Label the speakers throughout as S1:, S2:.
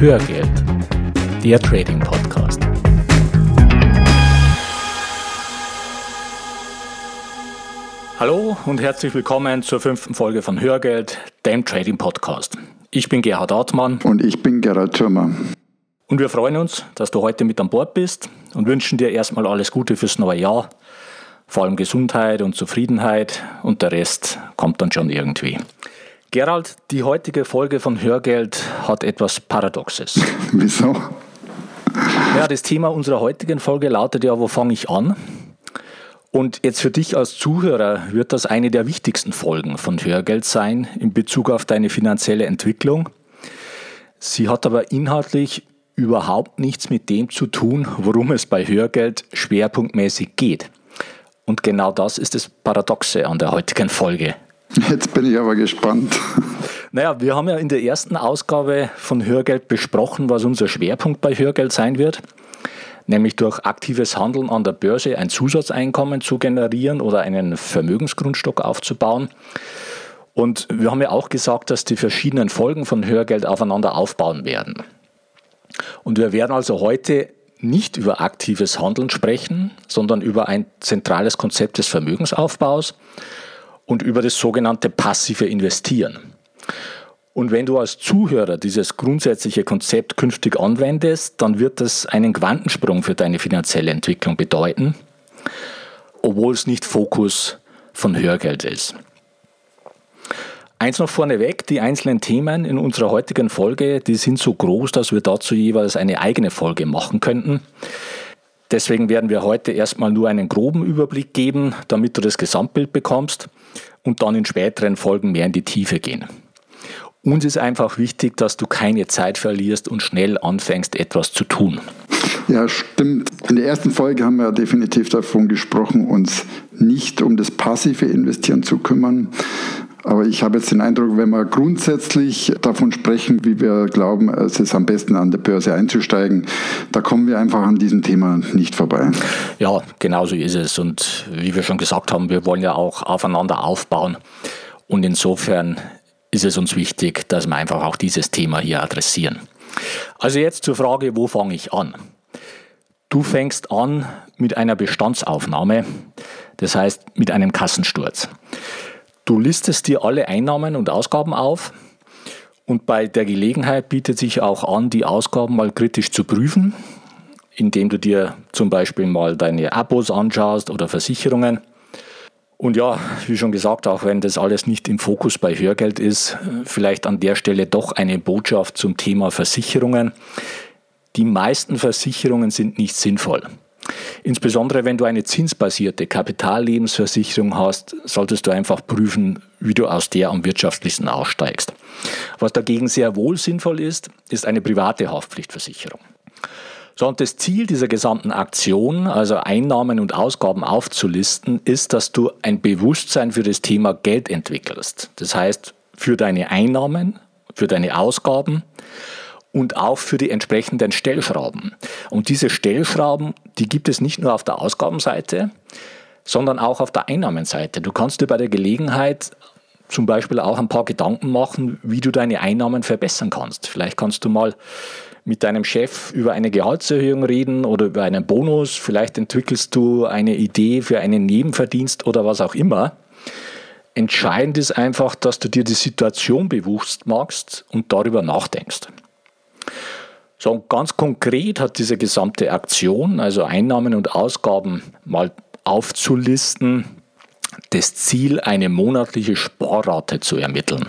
S1: Hörgeld, der Trading Podcast. Hallo und herzlich willkommen zur fünften Folge von Hörgeld, dem Trading Podcast. Ich bin Gerhard Hartmann.
S2: Und ich bin Gerhard Thürmer.
S1: Und wir freuen uns, dass du heute mit an Bord bist und wünschen dir erstmal alles Gute fürs neue Jahr. Vor allem Gesundheit und Zufriedenheit und der Rest kommt dann schon irgendwie. Gerald, die heutige Folge von Hörgeld hat etwas Paradoxes.
S2: Wieso?
S1: Ja, das Thema unserer heutigen Folge lautet ja, wo fange ich an? Und jetzt für dich als Zuhörer wird das eine der wichtigsten Folgen von Hörgeld sein in Bezug auf deine finanzielle Entwicklung. Sie hat aber inhaltlich überhaupt nichts mit dem zu tun, worum es bei Hörgeld schwerpunktmäßig geht. Und genau das ist das Paradoxe an der heutigen Folge.
S2: Jetzt bin ich aber gespannt.
S1: Naja, wir haben ja in der ersten Ausgabe von Hörgeld besprochen, was unser Schwerpunkt bei Hörgeld sein wird. Nämlich durch aktives Handeln an der Börse ein Zusatzeinkommen zu generieren oder einen Vermögensgrundstock aufzubauen. Und wir haben ja auch gesagt, dass die verschiedenen Folgen von Hörgeld aufeinander aufbauen werden. Und wir werden also heute nicht über aktives Handeln sprechen, sondern über ein zentrales Konzept des Vermögensaufbaus und über das sogenannte passive Investieren. Und wenn du als Zuhörer dieses grundsätzliche Konzept künftig anwendest, dann wird das einen Quantensprung für deine finanzielle Entwicklung bedeuten, obwohl es nicht Fokus von Hörgeld ist. Eins noch vorneweg, die einzelnen Themen in unserer heutigen Folge, die sind so groß, dass wir dazu jeweils eine eigene Folge machen könnten. Deswegen werden wir heute erstmal nur einen groben Überblick geben, damit du das Gesamtbild bekommst und dann in späteren Folgen mehr in die Tiefe gehen. Uns ist einfach wichtig, dass du keine Zeit verlierst und schnell anfängst, etwas zu tun.
S2: Ja, stimmt. In der ersten Folge haben wir definitiv davon gesprochen, uns nicht um das passive Investieren zu kümmern, aber ich habe jetzt den Eindruck, wenn wir grundsätzlich davon sprechen, wie wir glauben, es ist am besten an der Börse einzusteigen, da kommen wir einfach an diesem Thema nicht vorbei.
S1: Ja, genau so ist es. Und wie wir schon gesagt haben, wir wollen ja auch aufeinander aufbauen. Und insofern ist es uns wichtig, dass wir einfach auch dieses Thema hier adressieren. Also jetzt zur Frage, wo fange ich an? Du fängst an mit einer Bestandsaufnahme, das heißt mit einem Kassensturz. Du listest dir alle Einnahmen und Ausgaben auf und bei der Gelegenheit bietet sich auch an, die Ausgaben mal kritisch zu prüfen, indem du dir zum Beispiel mal deine Abos anschaust oder Versicherungen. Und ja, wie schon gesagt, auch wenn das alles nicht im Fokus bei Hörgeld ist, vielleicht an der Stelle doch eine Botschaft zum Thema Versicherungen. Die meisten Versicherungen sind nicht sinnvoll. Insbesondere wenn du eine zinsbasierte Kapitallebensversicherung hast, solltest du einfach prüfen, wie du aus der am wirtschaftlichsten aussteigst. Was dagegen sehr wohl sinnvoll ist, ist eine private Haftpflichtversicherung. So, und das Ziel dieser gesamten Aktion, also Einnahmen und Ausgaben aufzulisten, ist, dass du ein Bewusstsein für das Thema Geld entwickelst. Das heißt, für deine Einnahmen, für deine Ausgaben und auch für die entsprechenden Stellschrauben. Und diese Stellschrauben, die gibt es nicht nur auf der Ausgabenseite, sondern auch auf der Einnahmenseite. Du kannst dir bei der Gelegenheit zum Beispiel auch ein paar Gedanken machen, wie du deine Einnahmen verbessern kannst. Vielleicht kannst du mal mit deinem Chef über eine Gehaltserhöhung reden oder über einen Bonus. Vielleicht entwickelst du eine Idee für einen Nebenverdienst oder was auch immer. Entscheidend ist einfach, dass du dir die Situation bewusst machst und darüber nachdenkst. So, und ganz konkret hat diese gesamte Aktion, also Einnahmen und Ausgaben mal aufzulisten, das Ziel, eine monatliche Sparrate zu ermitteln.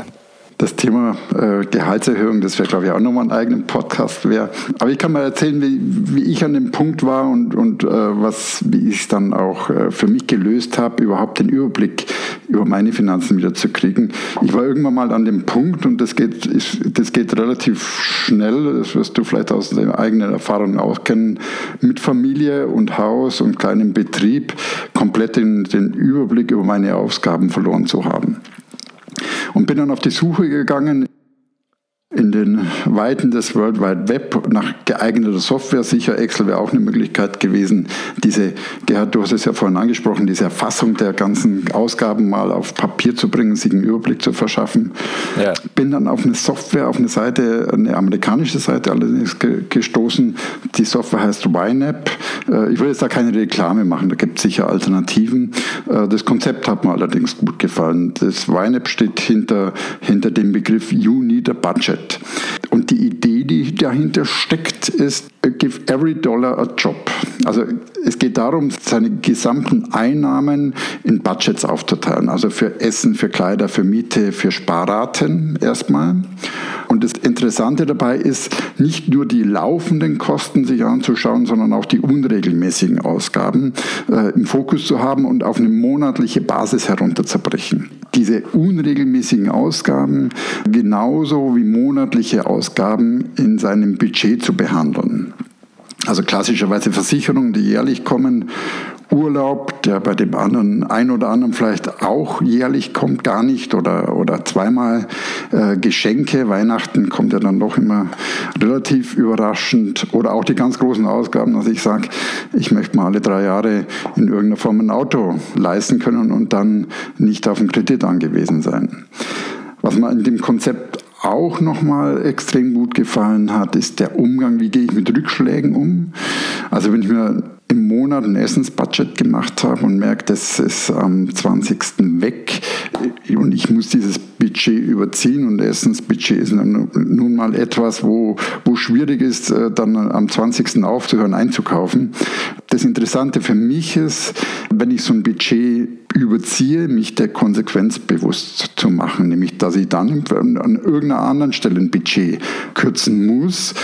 S2: Das Thema äh, Gehaltserhöhung, das wäre, glaube ich, auch nochmal ein eigenen Podcast wäre. Aber ich kann mal erzählen, wie, wie ich an dem Punkt war und, und äh, was, wie ich es dann auch äh, für mich gelöst habe, überhaupt den Überblick über meine Finanzen wieder zu kriegen. Ich war irgendwann mal an dem Punkt und das geht, ist, das geht relativ schnell, das wirst du vielleicht aus deiner eigenen Erfahrung auch kennen, mit Familie und Haus und kleinem Betrieb komplett den, den Überblick über meine Ausgaben verloren zu haben und bin dann auf die Suche gegangen. In den Weiten des World Wide Web nach geeigneter Software. Sicher, Excel wäre auch eine Möglichkeit gewesen. Diese, Gerhard, du hast es ja vorhin angesprochen, diese Erfassung der ganzen Ausgaben mal auf Papier zu bringen, sich einen Überblick zu verschaffen. Ja. Bin dann auf eine Software, auf eine Seite, eine amerikanische Seite allerdings gestoßen. Die Software heißt YNAB. Äh, ich will jetzt da keine Reklame machen, da gibt es sicher Alternativen. Äh, das Konzept hat mir allerdings gut gefallen. Das YNAB steht hinter, hinter dem Begriff You Need a Budget. Budget. Und die Idee, die dahinter steckt, ist, give every dollar a job. Also es geht darum, seine gesamten Einnahmen in Budgets aufzuteilen. Also für Essen, für Kleider, für Miete, für Sparraten erstmal. Und das Interessante dabei ist, nicht nur die laufenden Kosten sich anzuschauen, sondern auch die unregelmäßigen Ausgaben äh, im Fokus zu haben und auf eine monatliche Basis herunterzubrechen. Diese unregelmäßigen Ausgaben genauso wie monatliche Ausgaben in seinem Budget zu behandeln. Also klassischerweise Versicherungen, die jährlich kommen Urlaub, der bei dem anderen, ein oder anderen vielleicht auch jährlich kommt, gar nicht oder, oder zweimal äh, Geschenke. Weihnachten kommt ja dann doch immer relativ überraschend oder auch die ganz großen Ausgaben, dass ich sage, ich möchte mal alle drei Jahre in irgendeiner Form ein Auto leisten können und dann nicht auf den Kredit angewiesen sein. Was man in dem Konzept auch nochmal extrem gut gefallen hat, ist der Umgang, wie gehe ich mit Rückschlägen um. Also wenn ich mir im Monat ein Essensbudget gemacht habe und merke, das ist am 20. weg und ich muss dieses Budget überziehen und Essensbudget ist nun mal etwas, wo, wo schwierig ist, äh, dann am 20. aufzuhören, einzukaufen. Das Interessante für mich ist, wenn ich so ein Budget überziehe, mich der Konsequenz bewusst zu machen, nämlich dass ich dann an irgendeiner anderen Stelle ein Budget kürzen muss,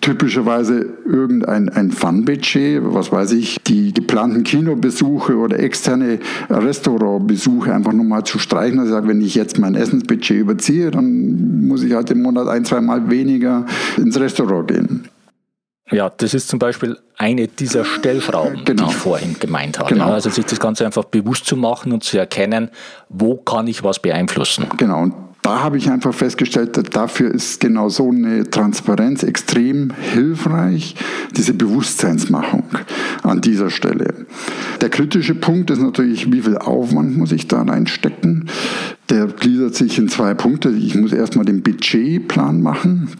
S2: typischerweise irgendein ein Fun-Budget, was weiß ich, die geplanten Kinobesuche oder externe Restaurantbesuche einfach nochmal zu streichen. Also wenn ich jetzt mein Essensbudget überziehe, dann muss ich halt im Monat ein, zwei Mal weniger ins Restaurant gehen.
S1: Ja, das ist zum Beispiel eine dieser Stellschrauben, genau. die ich vorhin gemeint habe. Genau. Also sich das Ganze einfach bewusst zu machen und zu erkennen, wo kann ich was beeinflussen.
S2: Genau, und da habe ich einfach festgestellt, dafür ist genau so eine Transparenz extrem hilfreich, diese Bewusstseinsmachung an dieser Stelle. Der kritische Punkt ist natürlich, wie viel Aufwand muss ich da reinstecken? Der gliedert sich in zwei Punkte. Ich muss erstmal den Budgetplan machen.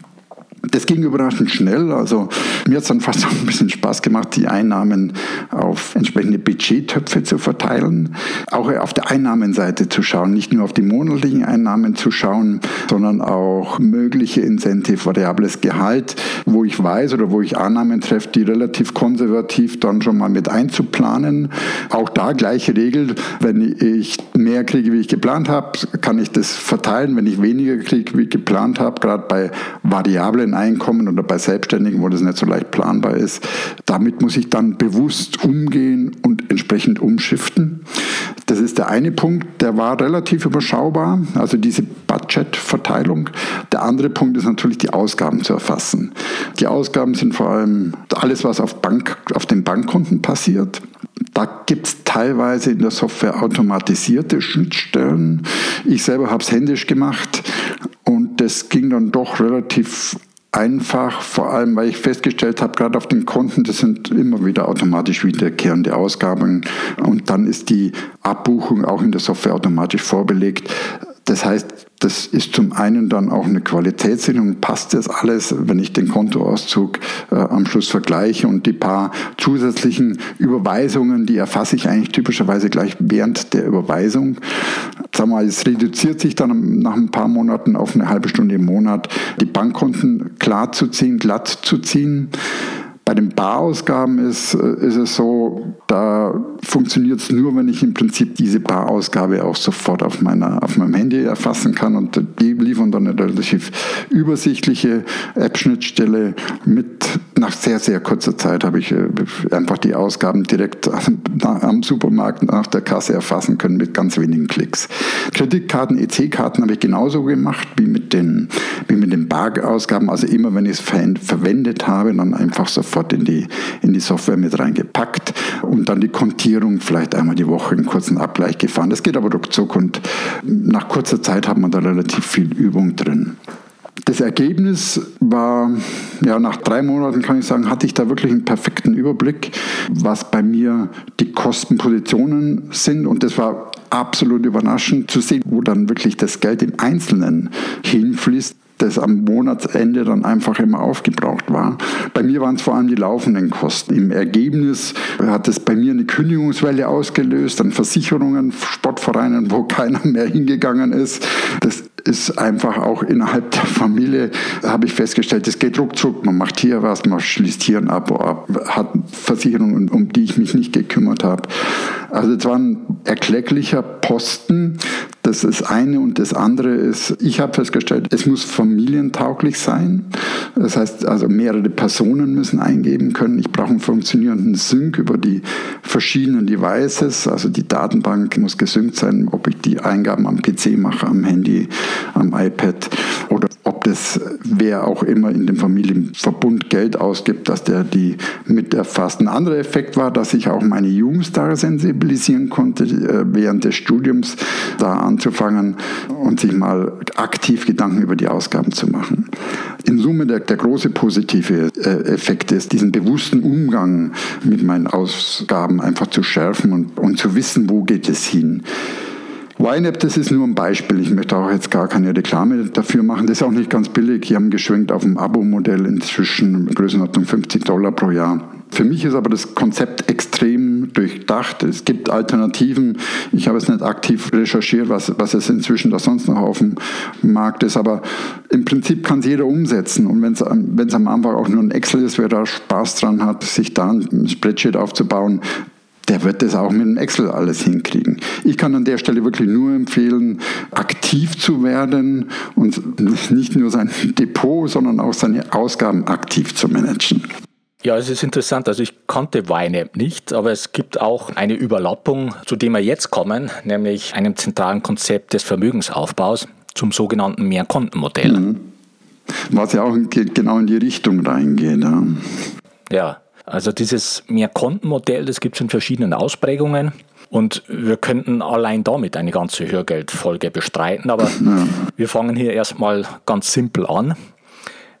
S2: Das ging überraschend schnell. Also mir hat es dann fast auch ein bisschen Spaß gemacht, die Einnahmen auf entsprechende Budgettöpfe zu verteilen. Auch auf der Einnahmenseite zu schauen, nicht nur auf die monatlichen Einnahmen zu schauen, sondern auch mögliche Incentive, variables Gehalt, wo ich weiß oder wo ich Annahmen treffe, die relativ konservativ dann schon mal mit einzuplanen. Auch da gleiche Regel. Wenn ich mehr kriege, wie ich geplant habe, kann ich das verteilen. Wenn ich weniger kriege, wie ich geplant habe, gerade bei variablen Einkommen oder bei Selbstständigen, wo das nicht so leicht planbar ist. Damit muss ich dann bewusst umgehen und entsprechend umschiften. Das ist der eine Punkt, der war relativ überschaubar, also diese Budgetverteilung. Der andere Punkt ist natürlich die Ausgaben zu erfassen. Die Ausgaben sind vor allem alles, was auf, Bank, auf den Bankkonten passiert. Da gibt es teilweise in der Software automatisierte Schnittstellen. Ich selber habe es händisch gemacht und das ging dann doch relativ einfach, vor allem weil ich festgestellt habe, gerade auf den Konten, das sind immer wieder automatisch wiederkehrende Ausgaben und dann ist die Abbuchung auch in der Software automatisch vorbelegt. Das heißt, das ist zum einen dann auch eine Qualitätssicherung. Passt das alles, wenn ich den Kontoauszug äh, am Schluss vergleiche und die paar zusätzlichen Überweisungen, die erfasse ich eigentlich typischerweise gleich während der Überweisung. Sag mal, es reduziert sich dann nach ein paar Monaten auf eine halbe Stunde im Monat, die Bankkonten klar zu ziehen, glatt zu ziehen. Bei den Barausgaben ist, äh, ist es so, da funktioniert es nur, wenn ich im Prinzip diese Barausgabe auch sofort auf, meiner, auf meinem Handy erfassen kann. Und die liefern dann eine relativ übersichtliche App-Schnittstelle mit, nach sehr, sehr kurzer Zeit habe ich äh, einfach die Ausgaben direkt am Supermarkt nach der Kasse erfassen können mit ganz wenigen Klicks. Kreditkarten, EC-Karten habe ich genauso gemacht wie mit den, wie mit den Barausgaben, also immer wenn ich es verwendet habe, dann einfach sofort in die, in die Software mit reingepackt und dann die Kontierung vielleicht einmal die Woche einen kurzen Abgleich gefahren. Das geht aber ruckzuck und nach kurzer Zeit hat man da relativ viel Übung drin. Das Ergebnis war, ja, nach drei Monaten kann ich sagen, hatte ich da wirklich einen perfekten Überblick, was bei mir die Kostenpositionen sind. Und das war absolut überraschend zu sehen, wo dann wirklich das Geld im Einzelnen hinfließt das am Monatsende dann einfach immer aufgebraucht war. Bei mir waren es vor allem die laufenden Kosten. Im Ergebnis hat es bei mir eine Kündigungswelle ausgelöst an Versicherungen, Sportvereinen, wo keiner mehr hingegangen ist. Das ist einfach auch innerhalb der Familie, habe ich festgestellt, es geht ruckzuck. Man macht hier was, man schließt hier ein Abo ab, hat Versicherungen, um die ich mich nicht gekümmert habe. Also es war ein erklecklicher Posten. Das ist eine und das andere ist, ich habe festgestellt, es muss familientauglich sein. Das heißt, also mehrere Personen müssen eingeben können. Ich brauche einen funktionierenden Sync über die verschiedenen Devices. Also die Datenbank muss gesynkt sein, ob ich die Eingaben am PC mache, am Handy, am iPad oder ob das wer auch immer in dem Familienverbund Geld ausgibt, dass der die mit erfasst. Ein anderer Effekt war, dass ich auch meine Jungs da sensibilisieren konnte, äh, während des Studiums da anzufangen und sich mal aktiv Gedanken über die Ausgaben zu machen. In Summe der, der große positive äh, Effekt ist, diesen bewussten Umgang mit meinen Ausgaben einfach zu schärfen und, und zu wissen, wo geht es hin. YNAB, das ist nur ein Beispiel. Ich möchte auch jetzt gar keine Reklame dafür machen. Das ist auch nicht ganz billig. Die haben geschwenkt auf ein Abo-Modell inzwischen Größenordnung 50 Dollar pro Jahr. Für mich ist aber das Konzept extrem durchdacht. Es gibt Alternativen. Ich habe es nicht aktiv recherchiert, was, was es inzwischen da sonst noch auf dem Markt ist. Aber im Prinzip kann es jeder umsetzen. Und wenn es am Anfang auch nur ein Excel ist, wer da Spaß dran hat, sich da ein Spreadsheet aufzubauen, der wird das auch mit dem Excel alles hinkriegen. Ich kann an der Stelle wirklich nur empfehlen, aktiv zu werden und nicht nur sein Depot, sondern auch seine Ausgaben aktiv zu managen.
S1: Ja, es ist interessant. Also ich kannte Weine nicht, aber es gibt auch eine Überlappung, zu dem wir jetzt kommen, nämlich einem zentralen Konzept des Vermögensaufbaus zum sogenannten Mehrkontenmodell. Mhm.
S2: Was ja auch genau in die Richtung reingeht. Ja.
S1: ja. Also dieses Mehrkontenmodell, das gibt es in verschiedenen Ausprägungen. Und wir könnten allein damit eine ganze Hörgeldfolge bestreiten, aber wir fangen hier erstmal ganz simpel an.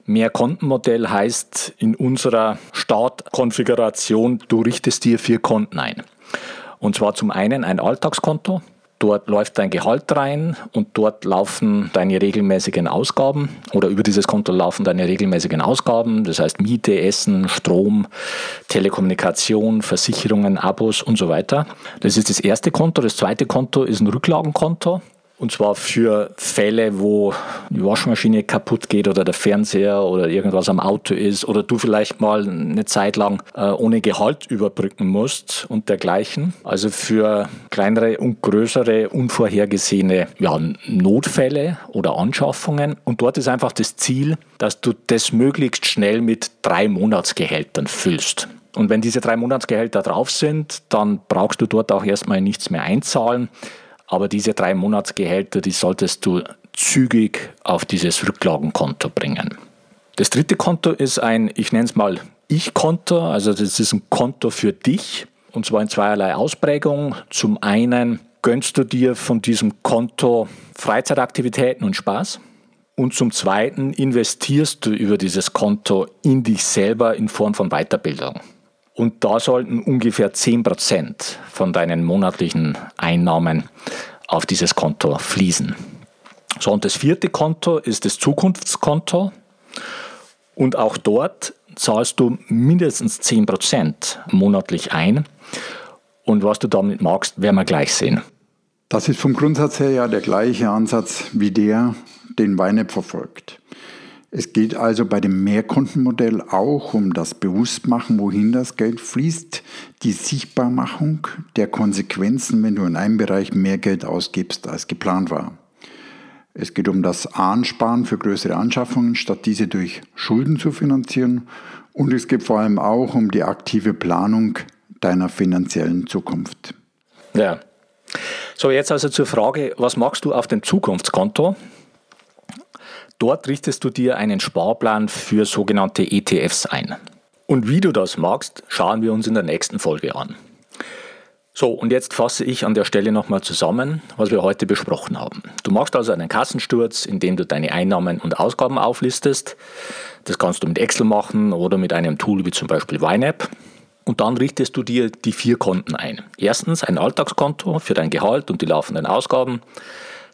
S1: Mehrkontenmodell heißt in unserer Startkonfiguration, du richtest dir vier Konten ein. Und zwar zum einen ein Alltagskonto, Dort läuft dein Gehalt rein und dort laufen deine regelmäßigen Ausgaben oder über dieses Konto laufen deine regelmäßigen Ausgaben, das heißt Miete, Essen, Strom, Telekommunikation, Versicherungen, Abos und so weiter. Das ist das erste Konto. Das zweite Konto ist ein Rücklagenkonto. Und zwar für Fälle, wo die Waschmaschine kaputt geht oder der Fernseher oder irgendwas am Auto ist oder du vielleicht mal eine Zeit lang äh, ohne Gehalt überbrücken musst und dergleichen. Also für kleinere und größere unvorhergesehene ja, Notfälle oder Anschaffungen. Und dort ist einfach das Ziel, dass du das möglichst schnell mit drei Monatsgehältern füllst. Und wenn diese drei Monatsgehälter drauf sind, dann brauchst du dort auch erstmal nichts mehr einzahlen. Aber diese drei Monatsgehälter, die solltest du zügig auf dieses Rücklagenkonto bringen. Das dritte Konto ist ein, ich nenne es mal Ich-Konto, also das ist ein Konto für dich und zwar in zweierlei Ausprägung. Zum einen gönnst du dir von diesem Konto Freizeitaktivitäten und Spaß und zum zweiten investierst du über dieses Konto in dich selber in Form von Weiterbildung. Und da sollten ungefähr 10% von deinen monatlichen Einnahmen auf dieses Konto fließen. So, und das vierte Konto ist das Zukunftskonto. Und auch dort zahlst du mindestens 10% monatlich ein. Und was du damit magst, werden wir gleich sehen.
S2: Das ist vom Grundsatz her ja der gleiche Ansatz wie der, den Weinep verfolgt. Es geht also bei dem Mehrkontenmodell auch um das Bewusstmachen, wohin das Geld fließt, die Sichtbarmachung der Konsequenzen, wenn du in einem Bereich mehr Geld ausgibst, als geplant war. Es geht um das Ansparen für größere Anschaffungen, statt diese durch Schulden zu finanzieren. Und es geht vor allem auch um die aktive Planung deiner finanziellen Zukunft.
S1: Ja. So, jetzt also zur Frage, was machst du auf dem Zukunftskonto? Dort richtest du dir einen Sparplan für sogenannte ETFs ein. Und wie du das magst, schauen wir uns in der nächsten Folge an. So, und jetzt fasse ich an der Stelle nochmal zusammen, was wir heute besprochen haben. Du machst also einen Kassensturz, indem du deine Einnahmen und Ausgaben auflistest. Das kannst du mit Excel machen oder mit einem Tool wie zum Beispiel YNAB. Und dann richtest du dir die vier Konten ein. Erstens ein Alltagskonto für dein Gehalt und die laufenden Ausgaben.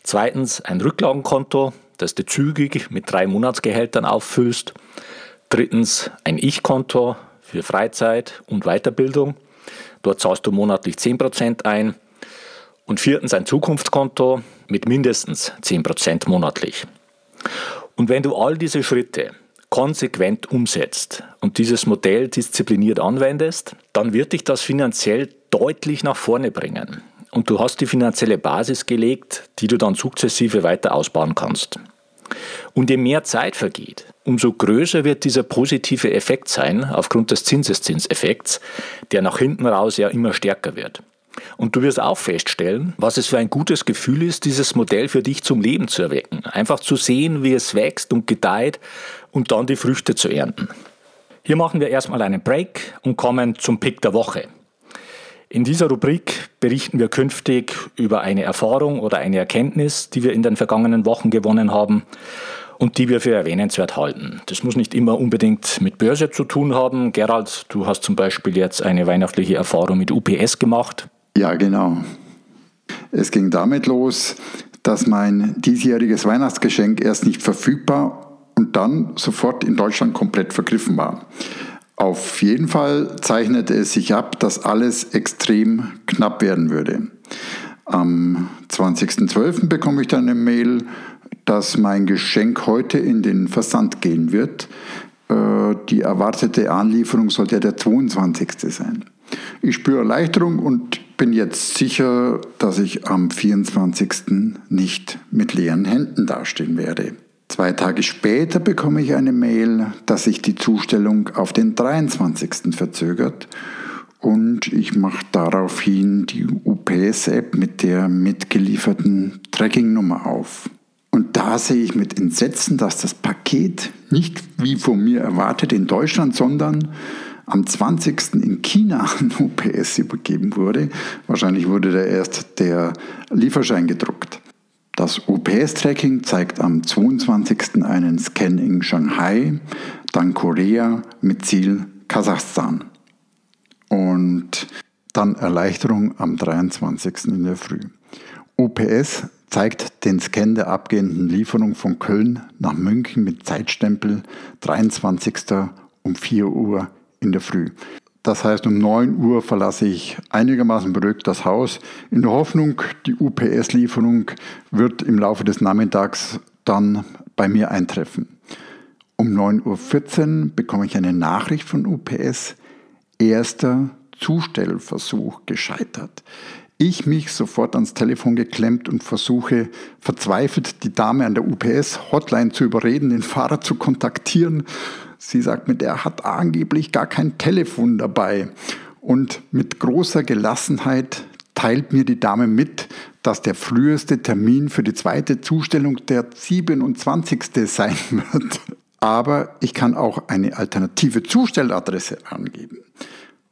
S1: Zweitens ein Rücklagenkonto, das du zügig mit drei Monatsgehältern auffüllst. Drittens ein Ich-Konto für Freizeit und Weiterbildung. Dort zahlst du monatlich 10% ein. Und viertens ein Zukunftskonto mit mindestens 10% monatlich. Und wenn du all diese Schritte konsequent umsetzt und dieses Modell diszipliniert anwendest, dann wird dich das finanziell deutlich nach vorne bringen. Und du hast die finanzielle Basis gelegt, die du dann sukzessive weiter ausbauen kannst. Und je mehr Zeit vergeht, umso größer wird dieser positive Effekt sein aufgrund des Zinseszinseffekts, der nach hinten raus ja immer stärker wird. Und du wirst auch feststellen, was es für ein gutes Gefühl ist, dieses Modell für dich zum Leben zu erwecken. Einfach zu sehen, wie es wächst und gedeiht und dann die Früchte zu ernten. Hier machen wir erstmal einen Break und kommen zum Pick der Woche. In dieser Rubrik berichten wir künftig über eine Erfahrung oder eine Erkenntnis, die wir in den vergangenen Wochen gewonnen haben und die wir für erwähnenswert halten. Das muss nicht immer unbedingt mit Börse zu tun haben. Gerald, du hast zum Beispiel jetzt eine weihnachtliche Erfahrung mit UPS gemacht.
S2: Ja, genau. Es ging damit los, dass mein diesjähriges Weihnachtsgeschenk erst nicht verfügbar und dann sofort in Deutschland komplett vergriffen war. Auf jeden Fall zeichnete es sich ab, dass alles extrem knapp werden würde. Am 20.12. bekomme ich dann eine Mail, dass mein Geschenk heute in den Versand gehen wird. Äh, die erwartete Anlieferung sollte der 22. sein. Ich spüre Erleichterung und bin jetzt sicher, dass ich am 24. nicht mit leeren Händen dastehen werde. Zwei Tage später bekomme ich eine Mail, dass sich die Zustellung auf den 23. verzögert und ich mache daraufhin die UPS-App mit der mitgelieferten Tracking-Nummer auf. Und da sehe ich mit Entsetzen, dass das Paket nicht wie von mir erwartet in Deutschland, sondern am 20. in China an UPS übergeben wurde. Wahrscheinlich wurde da erst der Lieferschein gedruckt. Das UPS-Tracking zeigt am 22. einen Scan in Shanghai, dann Korea mit Ziel Kasachstan. Und dann Erleichterung am 23. in der Früh. UPS zeigt den Scan der abgehenden Lieferung von Köln nach München mit Zeitstempel 23. um 4 Uhr in der Früh. Das heißt, um 9 Uhr verlasse ich einigermaßen beruhigt das Haus, in der Hoffnung, die UPS-Lieferung wird im Laufe des Nachmittags dann bei mir eintreffen. Um 9.14 Uhr bekomme ich eine Nachricht von UPS, erster Zustellversuch gescheitert. Ich mich sofort ans Telefon geklemmt und versuche verzweifelt die Dame an der UPS-Hotline zu überreden, den Fahrer zu kontaktieren. Sie sagt mir, der hat angeblich gar kein Telefon dabei. Und mit großer Gelassenheit teilt mir die Dame mit, dass der früheste Termin für die zweite Zustellung der 27. sein wird. Aber ich kann auch eine alternative Zustelladresse angeben.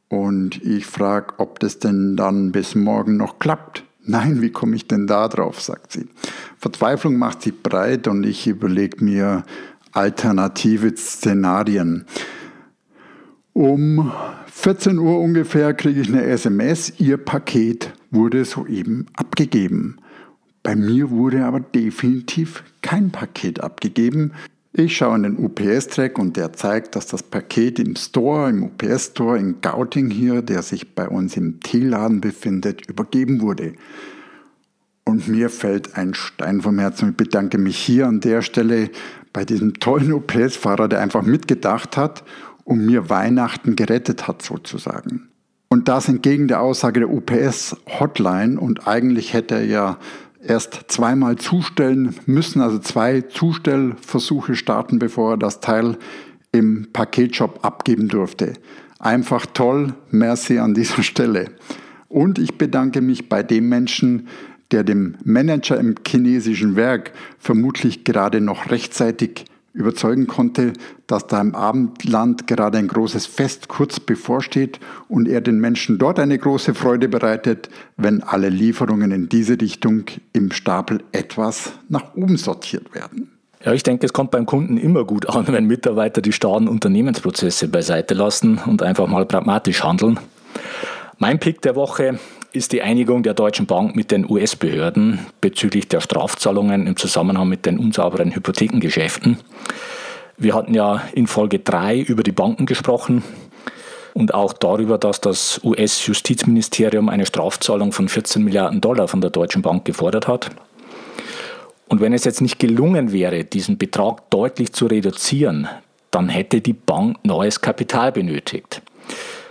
S2: Und ich frage, ob das denn dann bis morgen noch klappt. Nein, wie komme ich denn da drauf, sagt sie. Verzweiflung macht sie breit und ich überlege mir alternative Szenarien. Um 14 Uhr ungefähr kriege ich eine SMS, Ihr Paket wurde soeben abgegeben. Bei mir wurde aber definitiv kein Paket abgegeben. Ich schaue in den UPS-Track und der zeigt, dass das Paket im Store, im UPS-Store in Gauting hier, der sich bei uns im T-Laden befindet, übergeben wurde. Und mir fällt ein Stein vom Herzen. Ich bedanke mich hier an der Stelle bei diesem tollen UPS-Fahrer, der einfach mitgedacht hat und mir Weihnachten gerettet hat sozusagen. Und das entgegen der Aussage der UPS-Hotline und eigentlich hätte er ja erst zweimal zustellen müssen, also zwei Zustellversuche starten, bevor er das Teil im Paketshop abgeben durfte. Einfach toll, merci an dieser Stelle. Und ich bedanke mich bei dem Menschen, der dem Manager im chinesischen Werk vermutlich gerade noch rechtzeitig überzeugen konnte, dass da im Abendland gerade ein großes Fest kurz bevorsteht und er den Menschen dort eine große Freude bereitet, wenn alle Lieferungen in diese Richtung im Stapel etwas nach oben sortiert werden.
S1: Ja, ich denke, es kommt beim Kunden immer gut an, wenn Mitarbeiter die starren Unternehmensprozesse beiseite lassen und einfach mal pragmatisch handeln. Mein Pick der Woche ist die Einigung der Deutschen Bank mit den US-Behörden bezüglich der Strafzahlungen im Zusammenhang mit den unsauberen Hypothekengeschäften. Wir hatten ja in Folge 3 über die Banken gesprochen und auch darüber, dass das US-Justizministerium eine Strafzahlung von 14 Milliarden Dollar von der Deutschen Bank gefordert hat. Und wenn es jetzt nicht gelungen wäre, diesen Betrag deutlich zu reduzieren, dann hätte die Bank neues Kapital benötigt.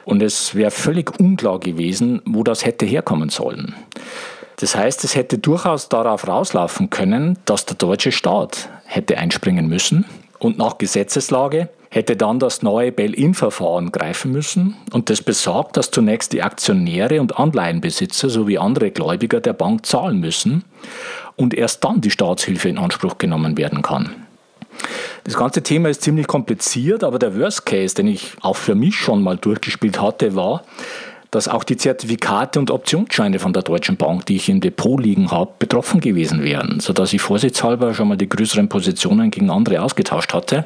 S1: Und es wäre völlig unklar gewesen, wo das hätte herkommen sollen. Das heißt, es hätte durchaus darauf rauslaufen können, dass der deutsche Staat hätte einspringen müssen und nach Gesetzeslage hätte dann das neue Bail-in-Verfahren greifen müssen und das besagt, dass zunächst die Aktionäre und Anleihenbesitzer sowie andere Gläubiger der Bank zahlen müssen und erst dann die Staatshilfe in Anspruch genommen werden kann. Das ganze Thema ist ziemlich kompliziert, aber der Worst Case, den ich auch für mich schon mal durchgespielt hatte, war, dass auch die Zertifikate und Optionsscheine von der Deutschen Bank, die ich im Depot liegen habe, betroffen gewesen wären, sodass ich vorsichtshalber schon mal die größeren Positionen gegen andere ausgetauscht hatte.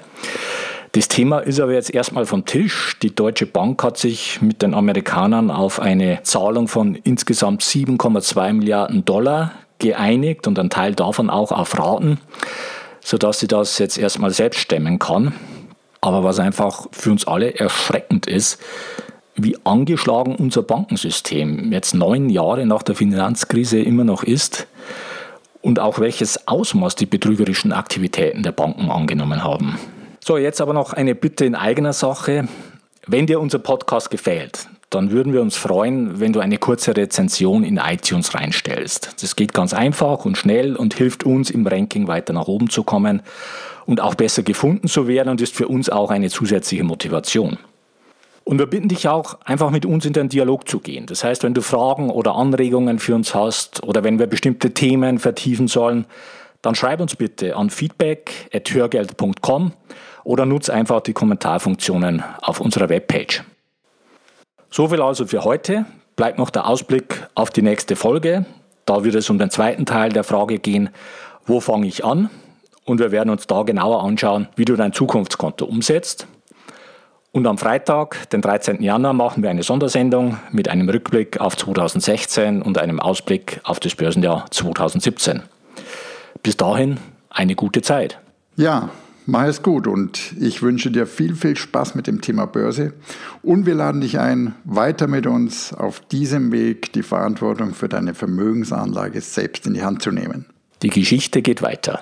S1: Das Thema ist aber jetzt erstmal vom Tisch. Die Deutsche Bank hat sich mit den Amerikanern auf eine Zahlung von insgesamt 7,2 Milliarden Dollar geeinigt und ein Teil davon auch auf Raten sodass sie das jetzt erstmal selbst stemmen kann. Aber was einfach für uns alle erschreckend ist, wie angeschlagen unser Bankensystem jetzt neun Jahre nach der Finanzkrise immer noch ist und auch welches Ausmaß die betrügerischen Aktivitäten der Banken angenommen haben. So, jetzt aber noch eine Bitte in eigener Sache. Wenn dir unser Podcast gefällt, dann würden wir uns freuen, wenn du eine kurze Rezension in iTunes reinstellst. Das geht ganz einfach und schnell und hilft uns im Ranking weiter nach oben zu kommen und auch besser gefunden zu werden und ist für uns auch eine zusätzliche Motivation. Und wir bitten dich auch, einfach mit uns in den Dialog zu gehen. Das heißt, wenn du Fragen oder Anregungen für uns hast oder wenn wir bestimmte Themen vertiefen sollen, dann schreib uns bitte an feedback.hörgeld.com oder nutze einfach die Kommentarfunktionen auf unserer Webpage. So viel also für heute. Bleibt noch der Ausblick auf die nächste Folge. Da wird es um den zweiten Teil der Frage gehen, wo fange ich an? Und wir werden uns da genauer anschauen, wie du dein Zukunftskonto umsetzt. Und am Freitag, den 13. Januar, machen wir eine Sondersendung mit einem Rückblick auf 2016 und einem Ausblick auf das Börsenjahr 2017. Bis dahin eine gute Zeit.
S2: Ja, Mach es gut und ich wünsche dir viel, viel Spaß mit dem Thema Börse und wir laden dich ein, weiter mit uns auf diesem Weg die Verantwortung für deine Vermögensanlage selbst in die Hand zu nehmen.
S1: Die Geschichte geht weiter.